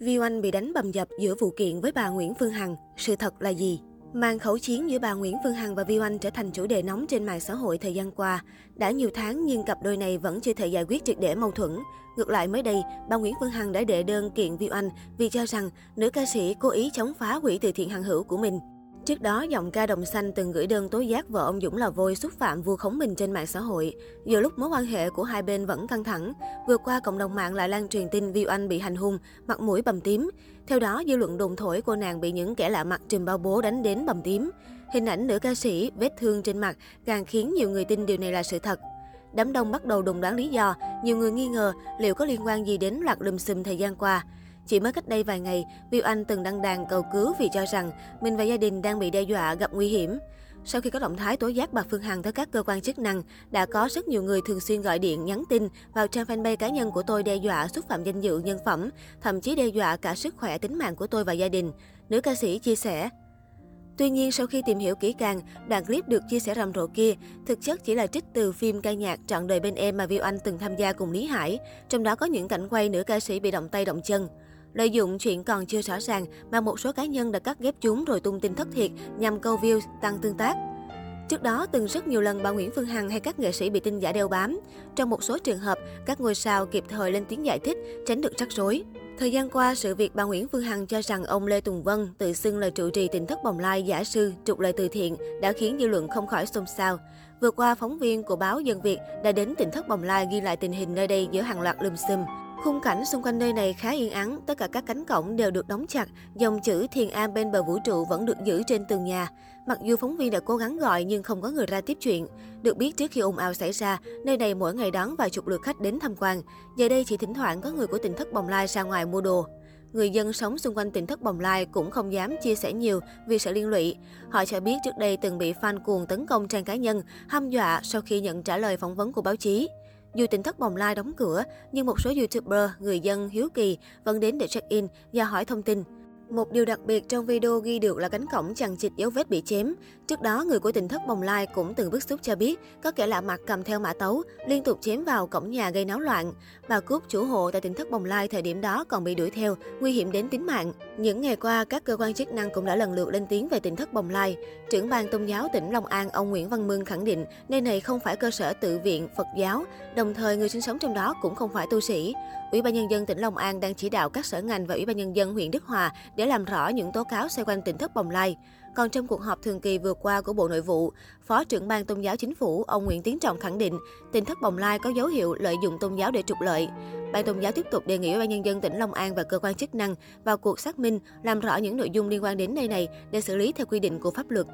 Vi Oanh bị đánh bầm dập giữa vụ kiện với bà Nguyễn Phương Hằng. Sự thật là gì? Màn khẩu chiến giữa bà Nguyễn Phương Hằng và Vi Oanh trở thành chủ đề nóng trên mạng xã hội thời gian qua. Đã nhiều tháng nhưng cặp đôi này vẫn chưa thể giải quyết triệt để mâu thuẫn. Ngược lại mới đây, bà Nguyễn Phương Hằng đã đệ đơn kiện Vi Oanh vì cho rằng nữ ca sĩ cố ý chống phá quỹ từ thiện hằng hữu của mình. Trước đó, giọng ca Đồng Xanh từng gửi đơn tố giác vợ ông Dũng là Vôi xúc phạm vu khống mình trên mạng xã hội. Giữa lúc mối quan hệ của hai bên vẫn căng thẳng, vừa qua cộng đồng mạng lại lan truyền tin Viu Anh bị hành hung, mặt mũi bầm tím. Theo đó, dư luận đồn thổi cô nàng bị những kẻ lạ mặt trùm bao bố đánh đến bầm tím. Hình ảnh nữ ca sĩ vết thương trên mặt càng khiến nhiều người tin điều này là sự thật. Đám đông bắt đầu đồn đoán lý do, nhiều người nghi ngờ liệu có liên quan gì đến loạt lùm xùm thời gian qua. Chỉ mới cách đây vài ngày, Viu Anh từng đăng đàn cầu cứu vì cho rằng mình và gia đình đang bị đe dọa gặp nguy hiểm. Sau khi có động thái tố giác bà Phương Hằng tới các cơ quan chức năng, đã có rất nhiều người thường xuyên gọi điện, nhắn tin vào trang fanpage cá nhân của tôi đe dọa xúc phạm danh dự nhân phẩm, thậm chí đe dọa cả sức khỏe tính mạng của tôi và gia đình. Nữ ca sĩ chia sẻ. Tuy nhiên, sau khi tìm hiểu kỹ càng, đoạn clip được chia sẻ rầm rộ kia thực chất chỉ là trích từ phim ca nhạc Trọn đời bên em mà Viu Anh từng tham gia cùng Lý Hải, trong đó có những cảnh quay nữ ca sĩ bị động tay động chân. Lợi dụng chuyện còn chưa rõ ràng mà một số cá nhân đã cắt ghép chúng rồi tung tin thất thiệt nhằm câu views, tăng tương tác. Trước đó, từng rất nhiều lần bà Nguyễn Phương Hằng hay các nghệ sĩ bị tin giả đeo bám. Trong một số trường hợp, các ngôi sao kịp thời lên tiếng giải thích, tránh được rắc rối. Thời gian qua, sự việc bà Nguyễn Phương Hằng cho rằng ông Lê Tùng Vân tự xưng là trụ trì tình thất bồng lai giả sư trục lời từ thiện đã khiến dư luận không khỏi xôn xao. Vừa qua, phóng viên của báo Dân Việt đã đến tỉnh thất bồng lai ghi lại tình hình nơi đây giữa hàng loạt lùm xùm. Khung cảnh xung quanh nơi này khá yên ắng, tất cả các cánh cổng đều được đóng chặt, dòng chữ thiền am bên bờ vũ trụ vẫn được giữ trên tường nhà. Mặc dù phóng viên đã cố gắng gọi nhưng không có người ra tiếp chuyện. Được biết trước khi ồn ào xảy ra, nơi này mỗi ngày đón vài chục lượt khách đến tham quan. Giờ đây chỉ thỉnh thoảng có người của tỉnh thất Bồng Lai ra ngoài mua đồ. Người dân sống xung quanh tỉnh thất Bồng Lai cũng không dám chia sẻ nhiều vì sợ liên lụy. Họ cho biết trước đây từng bị fan cuồng tấn công trang cá nhân, hăm dọa sau khi nhận trả lời phỏng vấn của báo chí. Dù tỉnh thất bồng lai đóng cửa, nhưng một số YouTuber, người dân hiếu kỳ vẫn đến để check-in và hỏi thông tin. Một điều đặc biệt trong video ghi được là cánh cổng chằng chịt dấu vết bị chém. Trước đó, người của tỉnh thất Bồng Lai cũng từng bức xúc cho biết có kẻ lạ mặt cầm theo mã tấu, liên tục chém vào cổng nhà gây náo loạn. Bà Cúc, chủ hộ tại tỉnh thất Bồng Lai thời điểm đó còn bị đuổi theo, nguy hiểm đến tính mạng. Những ngày qua, các cơ quan chức năng cũng đã lần lượt lên tiếng về tỉnh thất Bồng Lai. Trưởng ban tôn giáo tỉnh Long An, ông Nguyễn Văn Mương khẳng định nơi này không phải cơ sở tự viện Phật giáo, đồng thời người sinh sống trong đó cũng không phải tu sĩ. Ủy ban nhân dân tỉnh Long An đang chỉ đạo các sở ngành và Ủy ban nhân dân huyện Đức Hòa để làm rõ những tố cáo xoay quanh tỉnh thất Bồng Lai. Còn trong cuộc họp thường kỳ vừa qua của Bộ Nội vụ, Phó trưởng ban tôn giáo chính phủ ông Nguyễn Tiến Trọng khẳng định tỉnh thất Bồng Lai có dấu hiệu lợi dụng tôn giáo để trục lợi. Ban tôn giáo tiếp tục đề nghị Ủy ban nhân dân tỉnh Long An và cơ quan chức năng vào cuộc xác minh, làm rõ những nội dung liên quan đến nơi này để xử lý theo quy định của pháp luật.